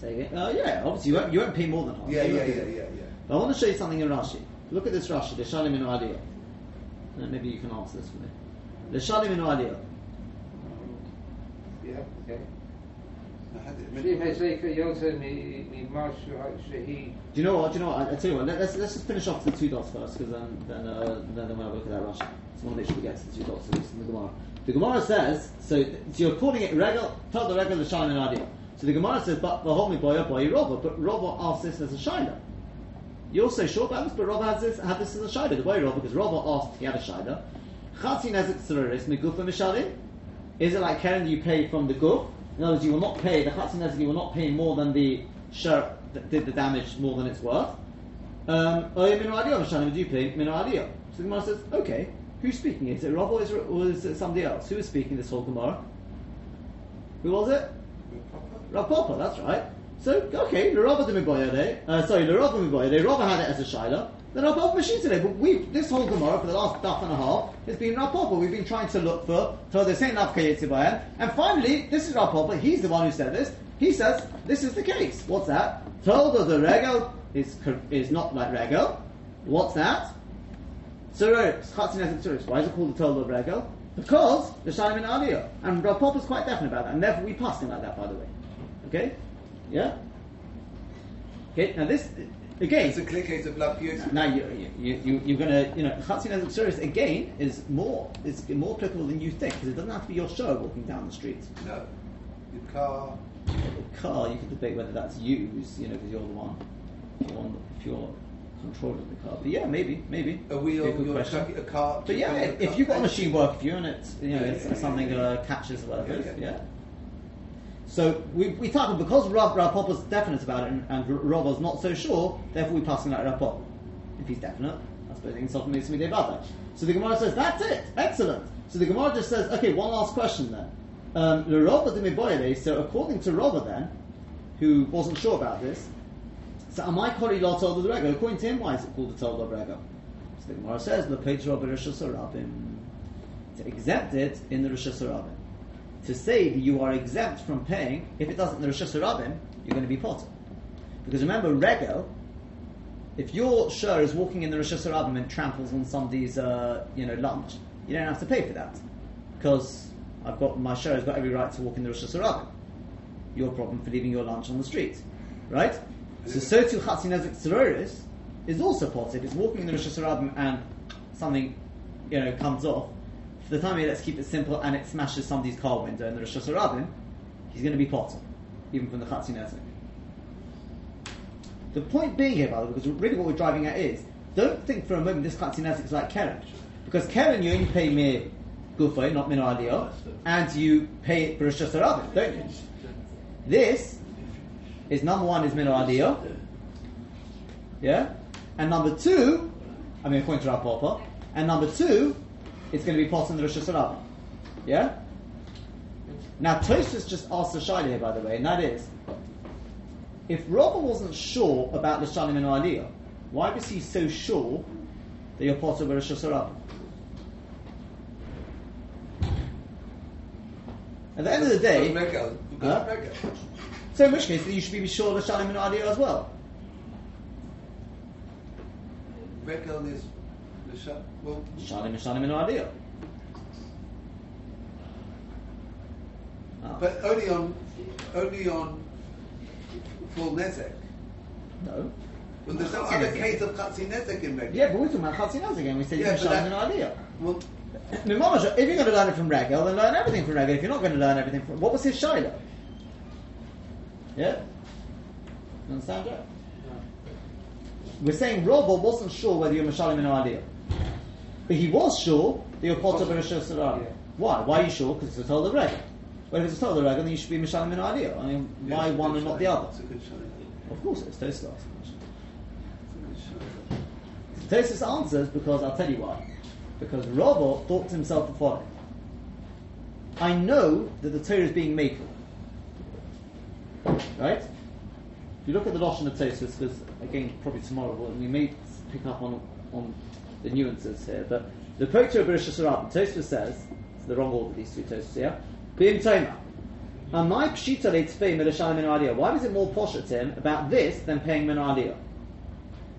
Say again. Uh, yeah, obviously you won't, you won't pay more than half. Yeah, You yeah, yeah, yeah, yeah. But I want to show you something in Rashi. Look at this Rashi, the Shalim in Aliyah. Uh, maybe you can answer this for me. The Shalim in Aliyah. Yeah, okay. Do you know what? Do you know what? I, I tell you what. Let, us let's just finish off the two dots first, because then then uh, then, we'll have a look at that Rashi. So I want to make sure we get to the two dots at least in the Gemara. The Gemara says so. so you're calling it regal. Tell the regal the Shalim in Aliyah. So the Gemara says, but the holy boy boy Rova, but Rova asked this as a shaila. You're so sure about this, but Rava has this had this as a shaila. The way Rava, because Rava asked, he had a shaila. Chatzin megufa mishalim. Is it like Karen you pay from the guf? In other words, you will not pay the chatzin nezek. You will not pay more than the shir that did the damage more than it's worth. Um, or you minu aliyah mishalim? Do you pay? So the Gemara says, okay, who's speaking? Is it Rava or is it, or is it somebody else? Who is speaking this whole Gemara? Who was it? Rav Papa, that's right. So, okay, the Rava de Miboyade, uh, sorry, the Rava Miboyade, Rava had it as a Shaila, then Papa machine today, but we, this whole Gemara for the last half and a half has been Papa. We've been trying to look for, for the same Rav Kayetzibayan, and finally, this is Rav Papa, he's the one who said this, he says, this is the case. What's that? Told of the Regel is, is not like Regel. What's that? Tzuros, Chatzinet Tzuros. Why is it called the Told of Regel? Because the Shalim in Aliyah. And Rav is quite definite about that, and therefore we passed him like that, by the way. Okay? Yeah? Okay, now this, again, It's a clear case of love Yosef. now you, you, you, you're going to, you know, Chatzin as service again is more is more applicable than you think because it doesn't have to be your show walking down the street. No. Your car. The car, you could debate whether that's used, you know, because you're the one, if you're, on, if you're controlling the car. But yeah, maybe, maybe. A wheel, a your a car. But yeah, if, if you've got a machine work for you're and it's, you know, Yeah, it's yeah, yeah, something yeah. uh, catches whatever, Yeah, it is, yeah. yeah. So we, we tackled because Rav, Rav Papa's definite about it and, and Rava's not so sure, therefore we pass him like Rav Papa. If he's definite, I suppose he can solve me something about that. So the Gemara says, that's it, excellent. So the Gemara just says, okay, one last question then. Um, so according to Rava then, who wasn't sure about this, so am I Kori La Tolda Rego? According to him, why is it called the Tolda Rego? So the Gemara says, Lepage Rabbi reshus harabim to exempt it in the reshus harabim. To say that you are exempt from paying, if it doesn't the reshus harabim, you're going to be potter. Because remember, Rego, if your shur is walking in the reshus harabim and tramples on somebody's, uh, you know, lunch, you don't have to pay for that. Because I've got, my shur has got every right to walk in the reshus harabim. Your problem for leaving your lunch on the street. Right? So, so too Chatzinezik is also potter. If it's walking in the reshus harabim and something, you know, comes off, the time being, let's keep it simple, and it smashes somebody's car window in the reshus harabim, he's going to be potter, even from the Chatzi Nezek. The point being here, by the way, because really what we're driving at is, don't think for a moment this Chatzi Nezek is like Keren. Because Keren, you only pay mere Gufay, not Min and you pay it for reshus harabim, don't you? This is number one is Min yeah? And number two, I mean, according to our Papa, and number two, it's going to be potter in the reshus harabim. Yeah? Now, Tosfos just asked a shaila here, by the way, and that is, if Rava wasn't sure about the Shalim and Aliyah, why was he so sure that you're potter of reshus harabim? At the end of the day, Huh? So in which case, you should be sure of the Shalim and Aliyah as well. Regal is the shop. Well, Shalim and Shalim and Aliyah. Ah, but only on, only on full nezek. no. Well, there's no other case of Chatzi nezek in Regal. Yeah, but we're talking about Chatzinaz again. We say Yeah, yeah, but Shalim and that- Well, I mean, Mamash, if you're going to learn it from Regel, then learn everything from Regel. If you're not going to learn everything from... What was his Shiloh? Yeah? You understand that? we're saying Robo wasn't sure whether you're Mashalim in Aliyah. But he was sure that you're Potter. Yeah. Why? Why are you sure? Because it's a the Reg. Well, if it's a the Reg, then you should be Mashalim in Aliyah. I mean, why one and not the other? It's a good. Of course, it's Tosfos. It's a good. Tosfos answers because I'll tell you why. Because Robo thought to himself the following. I know that the Torah is being made. Right? If you look at the Lashon of Tosfos, because again, probably tomorrow we may pick up on, on the nuances here, but the Poter of b'reshus harabim, Tosfos says, it's the wrong order, these two Tosfos here, Bim Toma. Why was it more posh at him about this than paying min aliyah?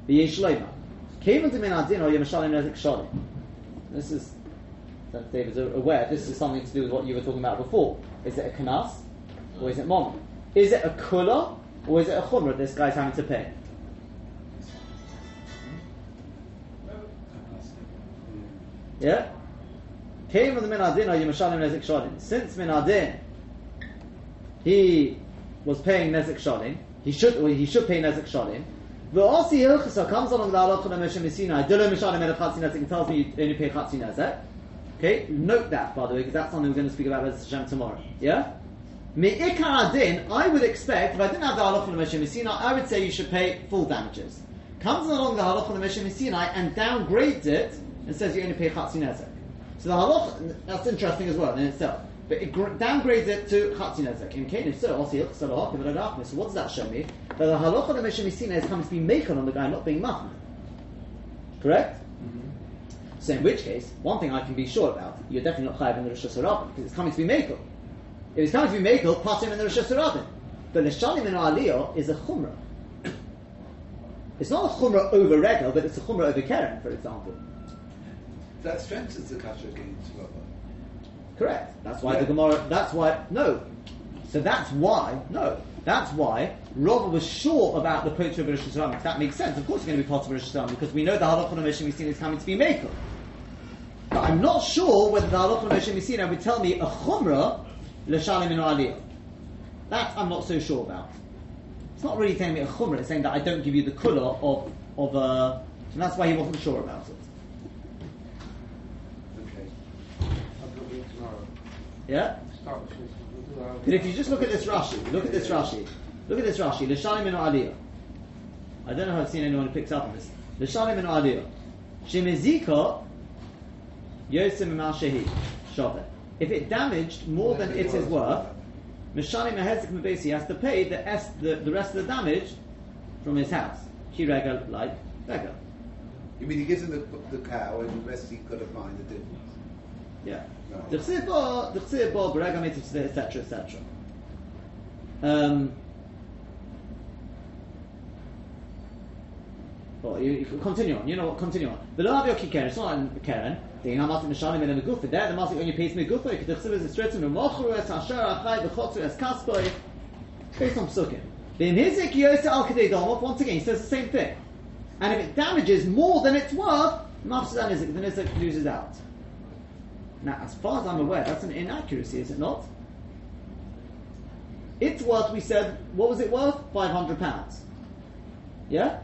V'yesh loima. Kevin to min adin or yemashalim nezik shalim. This is, that David's aware, this is something to do with what you were talking about before. Is it a kanas or is it mom? Is it a kula or is it a chumrah this guy's having to pay? Yeah? Came from the Minadin or Yemashalim Nezik Shalim. Since Minadin, he was paying Nezik Shalim, he should, well, he should pay Nezik Shalim. The Osi Hilchasa comes along with Allah Chana Meshem Misina, Dilo Mishalim Elef Chatzi Nezik, and tells me you only pay Chatzi Nezek. Okay, note that by the way, because that's something we're going to speak about with Hashem tomorrow. Yeah? Adin, I would expect, if I didn't have the Halach the Meshem I would say you should pay full damages. Comes along the Halach the Meshem and downgrades it and says you only pay Chatzi Nezek. So the Halach, that's interesting as well in itself. But it gr- downgrades it to Chatzi Nezek. In Cain, if so, also Hilch Salah, give it So what does that show me? That the Halach on the Meshem Sinai is coming to be making on the guy not being Mahmud. Correct? Mm-hmm. So in which case, one thing I can be sure about, you're definitely not chayav in the reshus harabim because it's coming to be Mekel. If it's coming to be Mekel, part him in the reshus harabim. But Lishalim in Aliyah is a Chumrah. It's not a Chumrah over Regel, but it's a Chumrah over Keren, for example. That strengthens the kasha against Rabba. Correct. That's why Yeah. the Gemara. That's why no. So that's why no. That's why Rava was sure about the poacher of reshus harabim. That makes sense. Of course, it's going to be part of reshus harabim because we know the halachah of Mishim Misin is coming to be Mekel. But I'm not sure whether the halachah of Mishim Misin would tell me a chumrah l'shalim in aliyah. That I'm not so sure about. It's not really telling me a chumrah. It's saying that I don't give you the kula of of uh, and that's why he wasn't sure about it. Okay. I'll go in tomorrow. Yeah. But if you just look at this Rashi, look at this Rashi, look at this Rashi, L'shalim in Aliyah. I don't know if I've seen anyone who picks up on this. L'shalim in Aliyah. Shemezika Yosim Shehi Shaveh. If it damaged more than it is worth, Mishalim Mehezik Mebesi has to pay the, es- the, the rest of the damage from his house. Kirega like beggar. You mean he gives him the, the cow and the rest he's got to find the difference? Yeah. The chsiv the chsiv bo, berega etc., etc. Um, well, you, you continue on. You know what? Continue on. The lo avio ki keren. It's not like keren. The inam masim mishalim in the gufa. There, the masim only pays me gufa. Because the chsiv is straight to mochru es asher achai b'chotzu es kaspoy. Based on psukim. The inhizik yose al kadei domov. Once again, he says the same thing. And if it damages more than it's worth, mafsadan is then it loses out. Now, as far as I'm aware, that's an inaccuracy, is it not? It's worth, we said, what was it worth? £500. Yeah?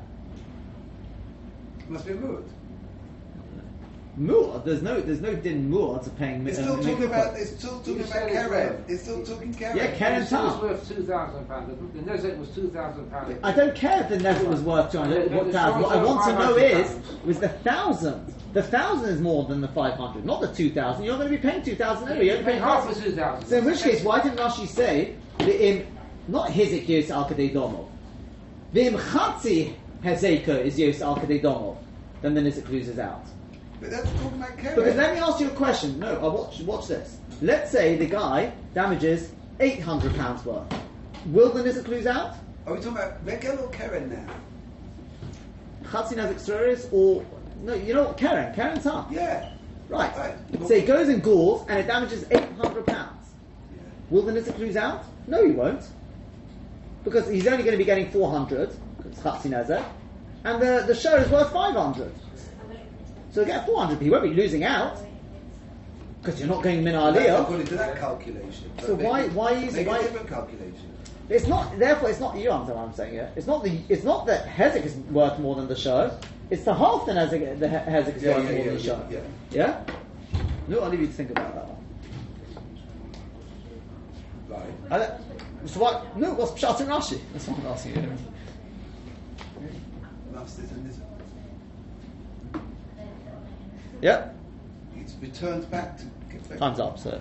Must be a mood. Mu'ah, there's no, there's no din mu'ah to paying It's uh, still make talking a about. It's still talking about it's Karen. worth- It's still talking Karen. Yeah, Karen It was worth two thousand pounds. The the Nezek was two thousand pounds. I don't care if the never was worth 200 Yeah, what. What I want to know is, was the thousand. The thousand is more than the 500, not the 2,000. You're going to be paying 2,000 anyway. You're only paying half half. was two thousand. So in which case, why didn't Rashi say the im not hizik yos al kadei domov, the im chatzi hezeka is yos al kadei domov? Then the nizik loses out. But that's talking about Karen. Because let me ask you a question. No, I watch watch this. Let's say the guy damages eight hundred pounds worth. Will the nizik lose out? Are we talking about Regel or Karen now? Chatzi nazik suris or no? You know what? Karen, Karen's up. Yeah. Right. Right. So it goes in gauze and it damages eight hundred pounds. Will the nizik lose out? No, he won't. Because he's only going to be getting 400, because Chatzi Nezek, and the, the show is worth 500. So he'll get 400, but he won't be losing out, because you're not going min aliyah. according to that calculation. So why- why is- make why- a different calculation? It's not. Therefore, it's not you. I'm what I'm saying here. It's not the. It's not that Hezek is worth more than the show. It's the half that Hezek, the He- Hezek is Yeah, yeah, more yeah, than the yeah, yeah. Yeah. No, I'll leave you to think about that one. Right. So what? No, what's Pshat and Rashi? That's what I'm asking you. That's it, and this- Yeah. It's returned back to. Time's up. So.